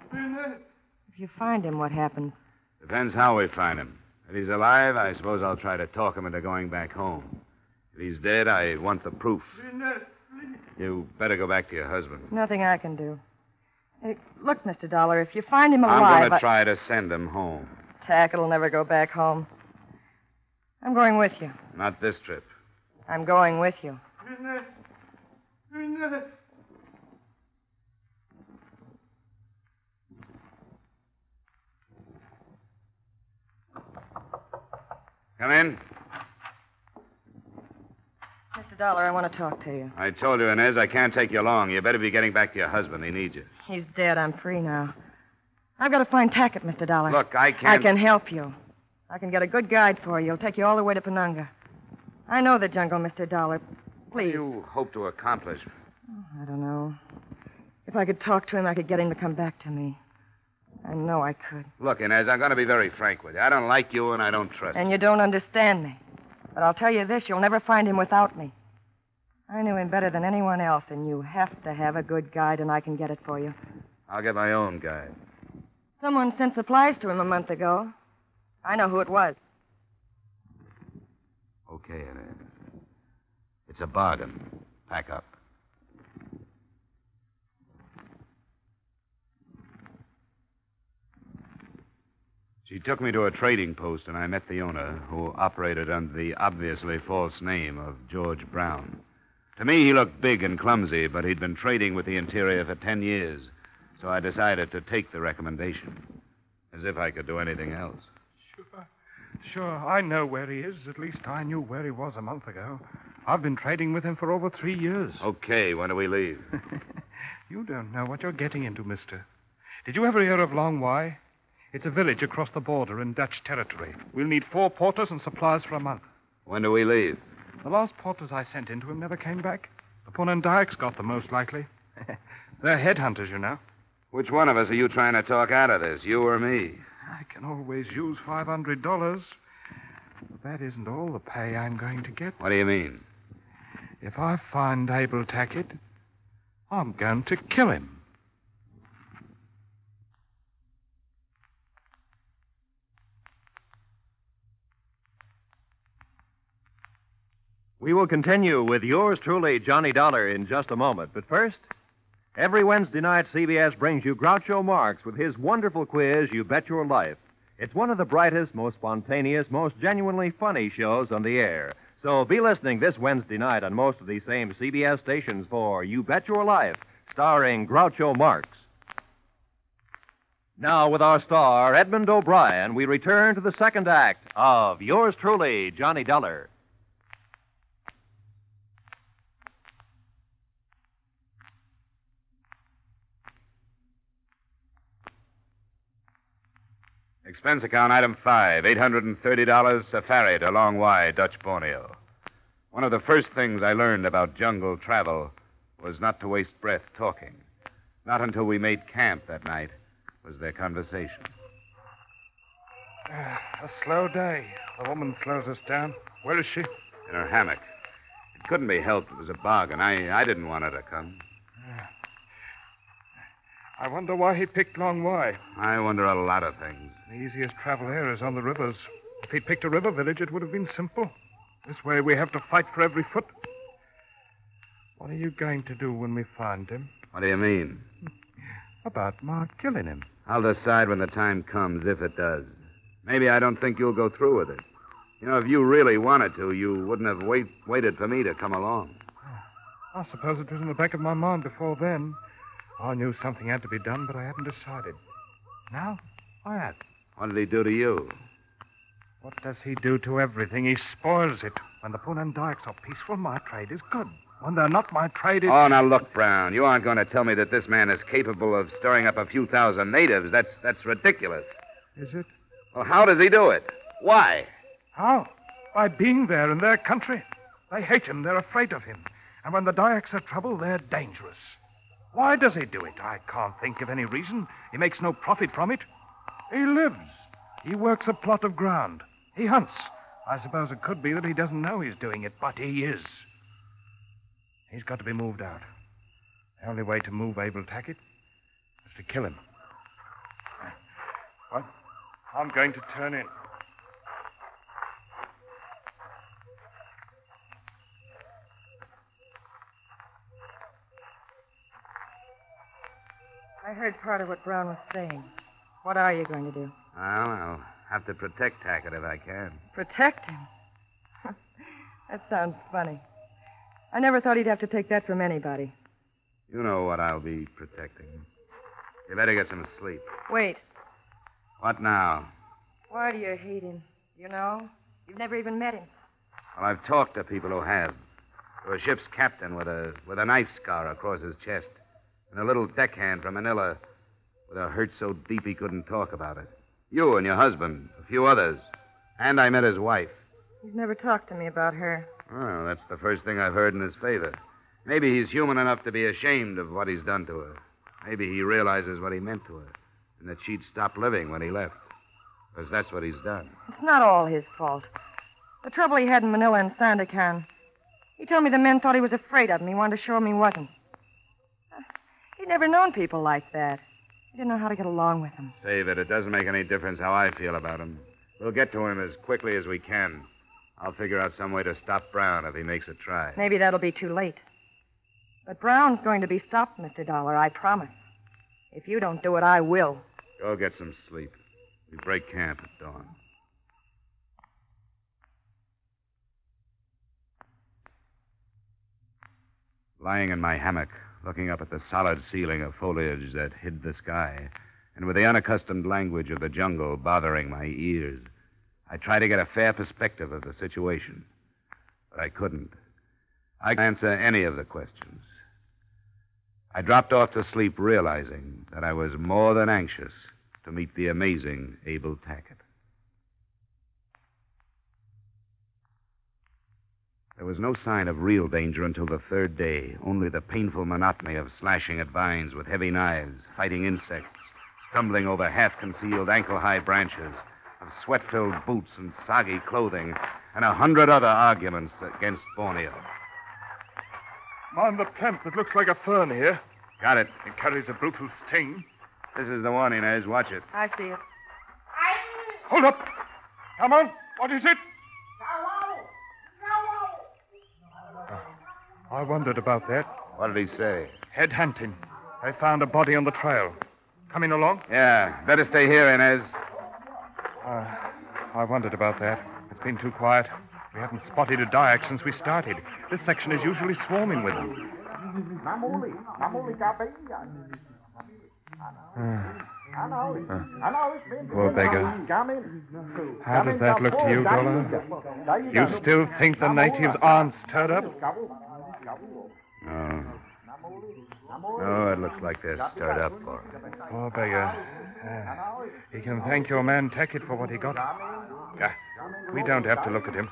If you find him, what happens? Depends how we find him. If he's alive, I suppose I'll try to talk him into going back home. If he's dead, I want the proof. You better go back to your husband. Nothing I can do. Hey, look, Mr. Dollar, if you find him alive. I'm going to I- try to send him home. Tack, it'll never go back home. I'm going with you. Not this trip. I'm going with you. Come in. Mr. Dollar, I want to talk to you. I told you, Inez, I can't take you long. You better be getting back to your husband. He needs you. He's dead. I'm free now. I've got to find Tackett, Mr. Dollar. Look, I can't. I can help you. I can get a good guide for you. He'll take you all the way to Penunga. I know the jungle, Mr. Dollar. Please. What do you hope to accomplish? I don't know. If I could talk to him, I could get him to come back to me. I know I could. Look, Inez, I'm going to be very frank with you. I don't like you and I don't trust you. And you don't understand me. But I'll tell you this you'll never find him without me. I knew him better than anyone else, and you have to have a good guide, and I can get it for you. I'll get my own guide. Someone sent supplies to him a month ago. I know who it was. Okay, Inez. It's a bargain. Pack up. She took me to a trading post, and I met the owner, who operated under the obviously false name of George Brown. To me, he looked big and clumsy, but he'd been trading with the interior for ten years, so I decided to take the recommendation. As if I could do anything else. Sure. Sure, I know where he is. At least I knew where he was a month ago. I've been trading with him for over three years. Okay, when do we leave? You don't know what you're getting into, mister. Did you ever hear of Long Wai? It's a village across the border in Dutch territory. We'll need four porters and supplies for a month. When do we leave? The last porters I sent into him never came back. The Punan Dyaks got them, most likely. They're headhunters, you know. Which one of us are you trying to talk out of this, you or me? I can always use $500. But that isn't all the pay I'm going to get. What do you mean? If I find Abel Tackett, I'm going to kill him. We will continue with yours truly, Johnny Dollar, in just a moment. But first, every Wednesday night, CBS brings you Groucho Marx with his wonderful quiz, You Bet Your Life. It's one of the brightest, most spontaneous, most genuinely funny shows on the air. So be listening this Wednesday night on most of these same CBS stations for You Bet Your Life, starring Groucho Marx. Now, with our star, Edmond O'Brien, we return to the second act of Yours Truly, Johnny Dollar. Expense account item five, $830 safari to Long Wai, Dutch Borneo. One of the first things I learned about jungle travel was not to waste breath talking. Not until we made camp that night was there conversation. Ah, a slow day. The woman slows us down. Where is she? In her hammock. It couldn't be helped. It was a bargain. I, I didn't want her to come. I wonder why he picked Long Wai. I wonder a lot of things. The easiest travel here is on the rivers. If he'd picked a river village, it would have been simple. This way, we have to fight for every foot. What are you going to do when we find him? What do you mean? About Mark killing him. I'll decide when the time comes, if it does. Maybe I don't think you'll go through with it. You know, if you really wanted to, you wouldn't have wait, waited for me to come along. I suppose it was in the back of my mind before then. I knew something had to be done, but I hadn't decided. Now, I have. What did he do to you? What does he do to everything? He spoils it. When the Punan Dyaks are peaceful, my trade is good. When they're not, my trade is. Oh, now look, Brown. You aren't going to tell me that this man is capable of stirring up a few thousand natives. That's that's ridiculous. Is it? Well, how does he do it? Why? How? By being there in their country. They hate him. They're afraid of him. And when the Dyaks are trouble, they're dangerous. Why does he do it? I can't think of any reason. He makes no profit from it. He lives. He works a plot of ground. He hunts. I suppose it could be that he doesn't know he's doing it, but he is. He's got to be moved out. The only way to move Abel Tackett is to kill him. What? I'm going to turn in. I heard part of what Brown was saying. What are you going to do? Well, I'll have to protect Tackett if I can. Protect him? that sounds funny. I never thought he'd have to take that from anybody. You know what I'll be protecting. You better get some sleep. Wait. What now? Why do you hate him? You know? You've never even met him. Well, I've talked to people who have. To a ship's captain with a with a knife scar across his chest, and a little deckhand from Manila with a hurt so deep he couldn't talk about it. You and your husband, a few others, and I met his wife. He's never talked to me about her. Well, that's the first thing I've heard in his favor. Maybe he's human enough to be ashamed of what he's done to her. Maybe he realizes what he meant to her, and that she'd stop living when he left. Because that's what he's done. It's not all his fault. The trouble he had in Manila and Sandakan. He told me the men thought he was afraid of him. He wanted to show him he wasn't. He'd never known people like that. He didn't know how to get along with them. Save it. It doesn't make any difference how I feel about him. We'll get to him as quickly as we can. I'll figure out some way to stop Brown if he makes a try. Maybe that'll be too late. But Brown's going to be stopped, Mr. Dollar, I promise. If you don't do it, I will. Go get some sleep. We break camp at dawn. Lying in my hammock, looking up at the solid ceiling of foliage that hid the sky, and with the unaccustomed language of the jungle bothering my ears, I tried to get a fair perspective of the situation. But I couldn't. I couldn't answer any of the questions. I dropped off to sleep realizing that I was more than anxious to meet the amazing Abel Tackett. There was no sign of real danger until the third day, only the painful monotony of slashing at vines with heavy knives, fighting insects, stumbling over half concealed ankle high branches, of sweat filled boots and soggy clothing, and a hundred other arguments against Borneo. Mind the plant that looks like a fern here. Got it. It carries a brutal sting. This is the one, Inez. Watch it. I see it. I. Hold up. Come on. What is it? I wondered about that. What did he say? Head hunting. They found a body on the trail. Coming along? Yeah. Better stay here, Inez. Uh, I wondered about that. It's been too quiet. We haven't spotted a Dyak since we started. This section is usually swarming with them. Poor beggar. How does that look to you, Dollar? You still think the natives aren't stirred up? No. No, it looks like they're stirred up for it. Poor beggar. Uh, he can thank your man Tackett for what he got. Yeah, we don't have to look at him.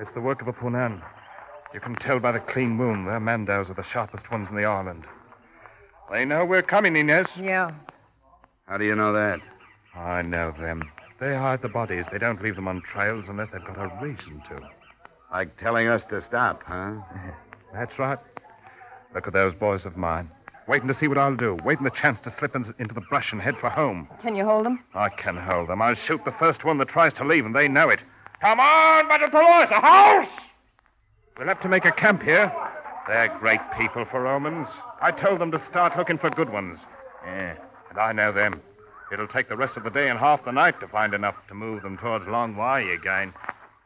It's the work of a Punan. You can tell by the clean wound their mandaus are the sharpest ones in the island. They know we're coming, Inez. Yeah. How do you know that? I know them. they hide the bodies. They don't leave them on trails unless they've got a reason to. Like telling us to stop, huh? That's right. Look at those boys of mine. Waiting to see what I'll do. Waiting the chance to slip in, into the brush and head for home. Can you hold them? I can hold them. I'll shoot the first one that tries to leave, and they know it. Come on, Mother Dolores, a house! We'll have to make a camp here. They're great people for Romans. I told them to start looking for good ones. Yeah, and I know them. It'll take the rest of the day and half the night to find enough to move them towards Long Wai again.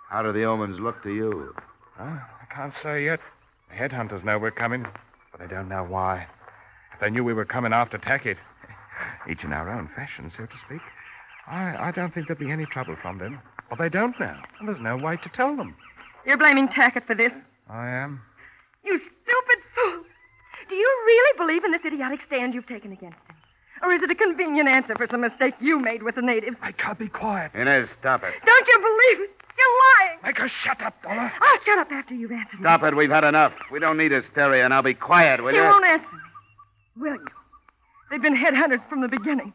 How do the omens look to you? Huh? I can't say yet. The headhunters know we're coming, but they don't know why. If they knew we were coming after Tackett, each in our own fashion, so to speak, I, I don't think there'd be any trouble from them. But they don't know, and there's no way to tell them. You're blaming Tackett for this? I am. You stupid fool! Do you really believe in this idiotic stand you've taken against him? Or is it a convenient answer for some mistake you made with the natives? I can't be quiet. Inez, stop it. Don't you believe it? You're. Make her shut up, Dollar. I'll shut up after you've answered Stop me. it. We've had enough. We don't need hysteria, now be quiet, will You you? won't answer me, will you? They've been headhunters from the beginning.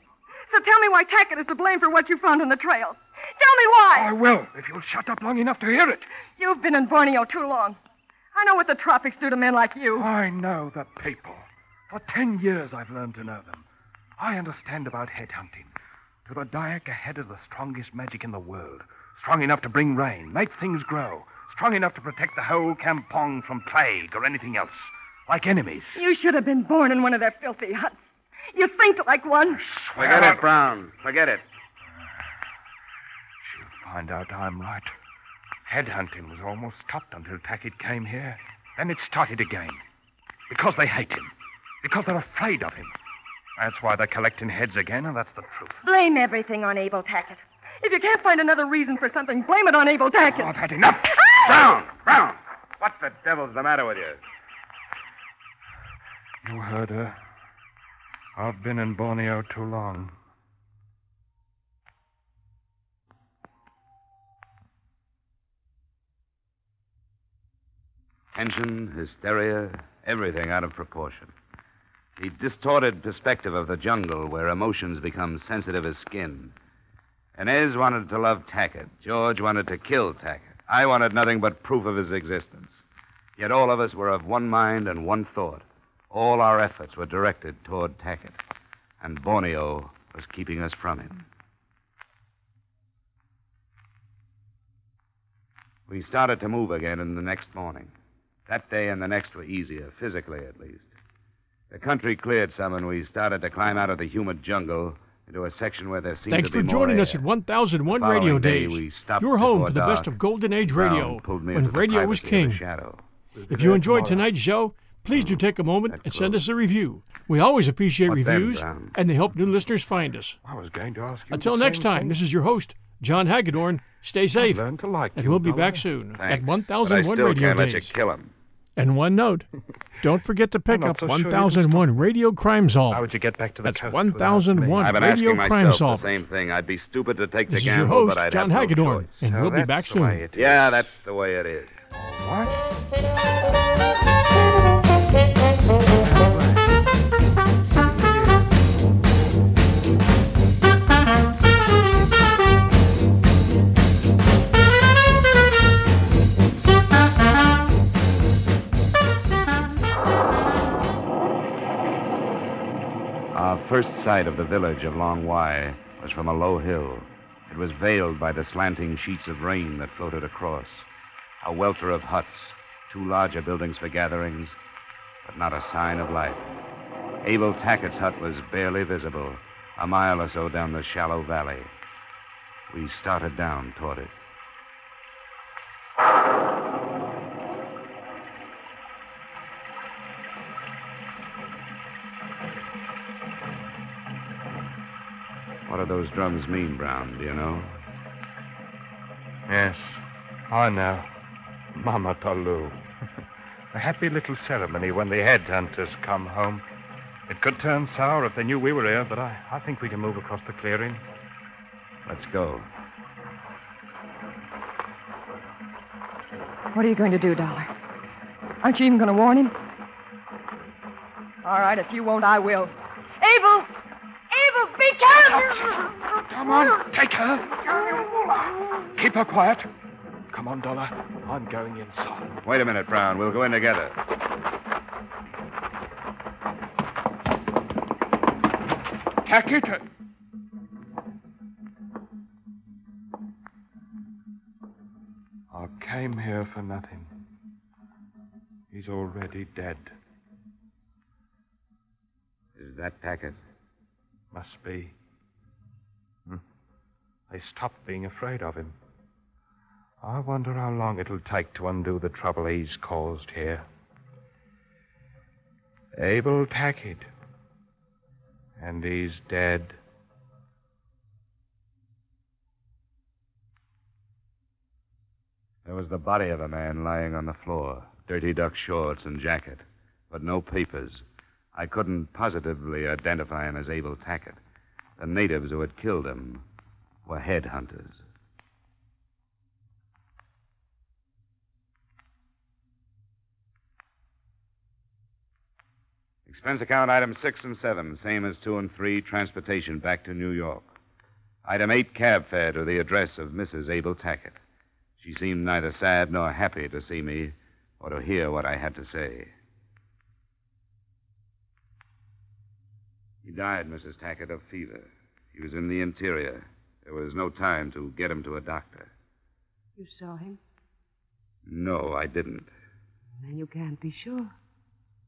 So tell me why Tackett is to blame for what you found on the trail. Tell me why. I will, if you'll shut up long enough to hear it. You've been in Borneo too long. I know what the tropics do to men like you. I know the people. For ten years I've learned to know them. I understand about headhunting. To the Dyak, a head is the strongest magic in the world. Strong enough to bring rain, make things grow. Strong enough to protect the whole kampong from plague or anything else. Like enemies. You should have been born in one of their filthy huts. You think like one. Forget it, Brown. Forget it. She'll find out I'm right. Headhunting was almost stopped until Tackett came here. Then it started again. Because they hate him. Because they're afraid of him. That's why they're collecting heads again, and that's the truth. Blame everything on Abel Tackett. If you can't find another reason for something, blame it on Abel Tackett. I've had enough. Ah! Brown! Brown! What the devil's the matter with you? You heard her. I've been in Borneo too long. Tension, hysteria, everything out of proportion. The distorted perspective of the jungle where emotions become sensitive as skin. Inez wanted to love Tackett. George wanted to kill Tackett. I wanted nothing but proof of his existence. Yet all of us were of one mind and one thought. All our efforts were directed toward Tackett. And Borneo was keeping us from him. We started to move again in the next morning. That day and the next were easier, physically at least. The country cleared some, and we started to climb out of the humid jungle into a section where there seemed Thanks to be for joining more us at 1001 Radio following day, Days. we Your home for the dark. best of Golden Age radio, when radio was privacy of the king. If you enjoyed tonight's show, please do hmm. take a moment and send us a review. We always appreciate What reviews, Brown? and they help new listeners find us. I was going to ask you. Until next time, thing. this is your host, John Hagedorn. Stay safe. to like and you, we'll be back soon Thanks. at 1001 Radio can't let you Days. Kill him. And one note don't forget to pick up so sure 1001 Radio Crime Solvers. How would you get back to the That's coast without me? 1001 I've been Radio asking Crime myself Solvers. the same thing. I'd be stupid to take This the is your gamble, host, but I'd John have no Hagedorn, choice. and So we'll be back soon. Yeah, that's the way it is. What? First sight of the village of Long Wai was from a low hill. It was veiled by the slanting sheets of rain that floated across. A welter of huts, two larger buildings for gatherings, but not a sign of life. Abel Tackett's hut was barely visible, a mile or so down the shallow valley. We started down toward it. What do those drums mean, Brown? Do you know? Yes, I know. Mama Tolu. a happy little ceremony when the headhunters come home. It could turn sour if they knew we were here, but I, I think we can move across the clearing. Let's go. What are you going to do, Dollar? Aren't you even going to warn him? All right, if you won't, I will. Abel! Abel, be careful! Come on, take her. Keep her quiet. Come on, Dollar. I'm going inside. Wait a minute, Brown. We'll go in together. Tackett. I came here for nothing. He's already dead. Is that Tackett? Must be. I stopped being afraid of him. I wonder how long it'll take to undo the trouble he's caused here. Abel Tackett. And he's dead. There was the body of a man lying on the floor, dirty duck shorts and jacket, but no papers. I couldn't positively identify him as Abel Tackett. The natives who had killed him were headhunters. Expense account item six and seven, same as two and three, transportation back to New York. Item eight, cab fare to the address of Mrs. Abel Tackett. She seemed neither sad nor happy to see me or to hear what I had to say. He died, Mrs. Tackett, of fever. He was in the interior. There was no time to get him to a doctor. You saw him? No, I didn't. Then you can't be sure.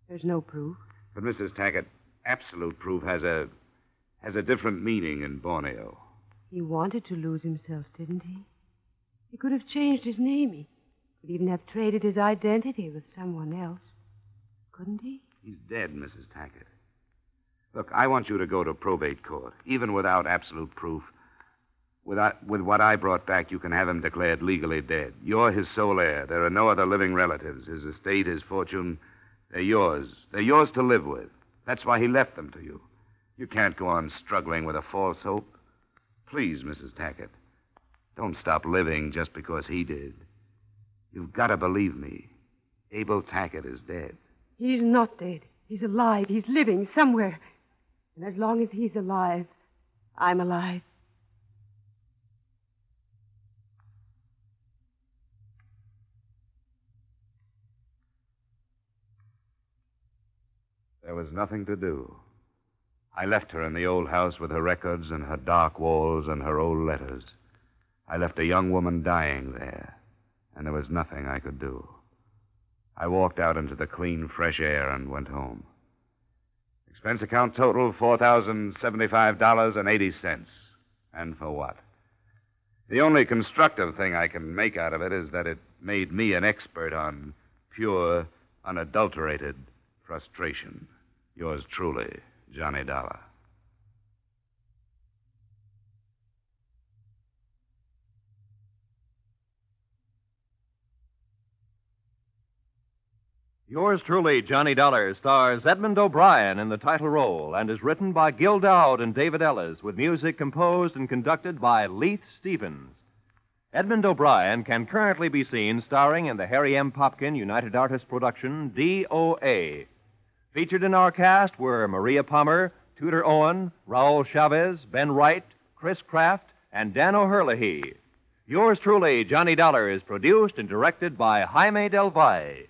There's no proof. But Mrs. Tackett, absolute proof has a has a different meaning in Borneo. He wanted to lose himself, didn't he? He could have changed his name. He could even have traded his identity with someone else. Couldn't he? He's dead, Mrs. Tackett. Look, I want you to go to probate court, even without absolute proof. Without, with what I brought back, you can have him declared legally dead. You're his sole heir. There are no other living relatives. His estate, his fortune, they're yours. They're yours to live with. That's why he left them to you. You can't go on struggling with a false hope. Please, Mrs. Tackett, don't stop living just because he did. You've got to believe me. Abel Tackett is dead. He's not dead. He's alive. He's living somewhere. And as long as he's alive, I'm alive. There was nothing to do. I left her in the old house with her records and her dark walls and her old letters. I left a young woman dying there, and there was nothing I could do. I walked out into the clean, fresh air and went home. Expense account total $4,075.80. And for what? The only constructive thing I can make out of it is that it made me an expert on pure, unadulterated frustration. Yours truly, Johnny Dollar. Yours truly, Johnny Dollar, stars Edmond O'Brien in the title role and is written by Gil Doud and David Ellis with music composed and conducted by Leith Stevens. Edmond O'Brien can currently be seen starring in the Harry M. Popkin United Artists production DOA. Featured in our cast were Maria Palmer, Tudor Owen, Raul Chavez, Ben Wright, Chris Kraft, and Dan O'Herlihy. Yours truly, Johnny Dollar, is produced and directed by Jaime Del Valle.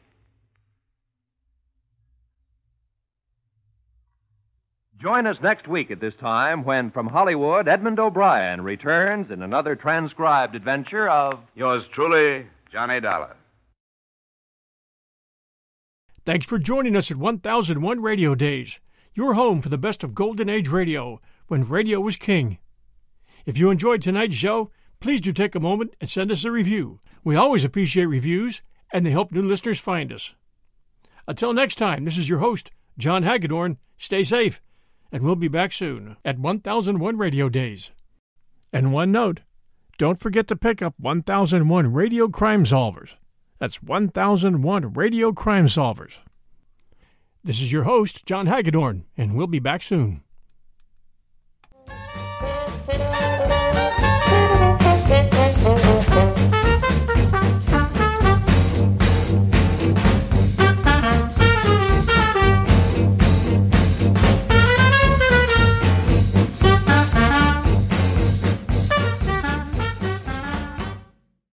Join us next week at this time when, from Hollywood, Edmond O'Brien returns in another transcribed adventure of Yours truly, Johnny Dollar. Thanks for joining us at 1001 Radio Days, your home for the best of Golden Age radio, when radio was king. If you enjoyed tonight's show, please do take a moment and send us a review. We always appreciate reviews, and they help new listeners find us. Until next time, this is your host, John Hagedorn. Stay safe, and we'll be back soon at 1001 Radio Days. And one note don't forget to pick up 1001 Radio Crime Solvers. That's 1001 Radio Crime Solvers. This is your host, John Hagedorn, and we'll be back soon.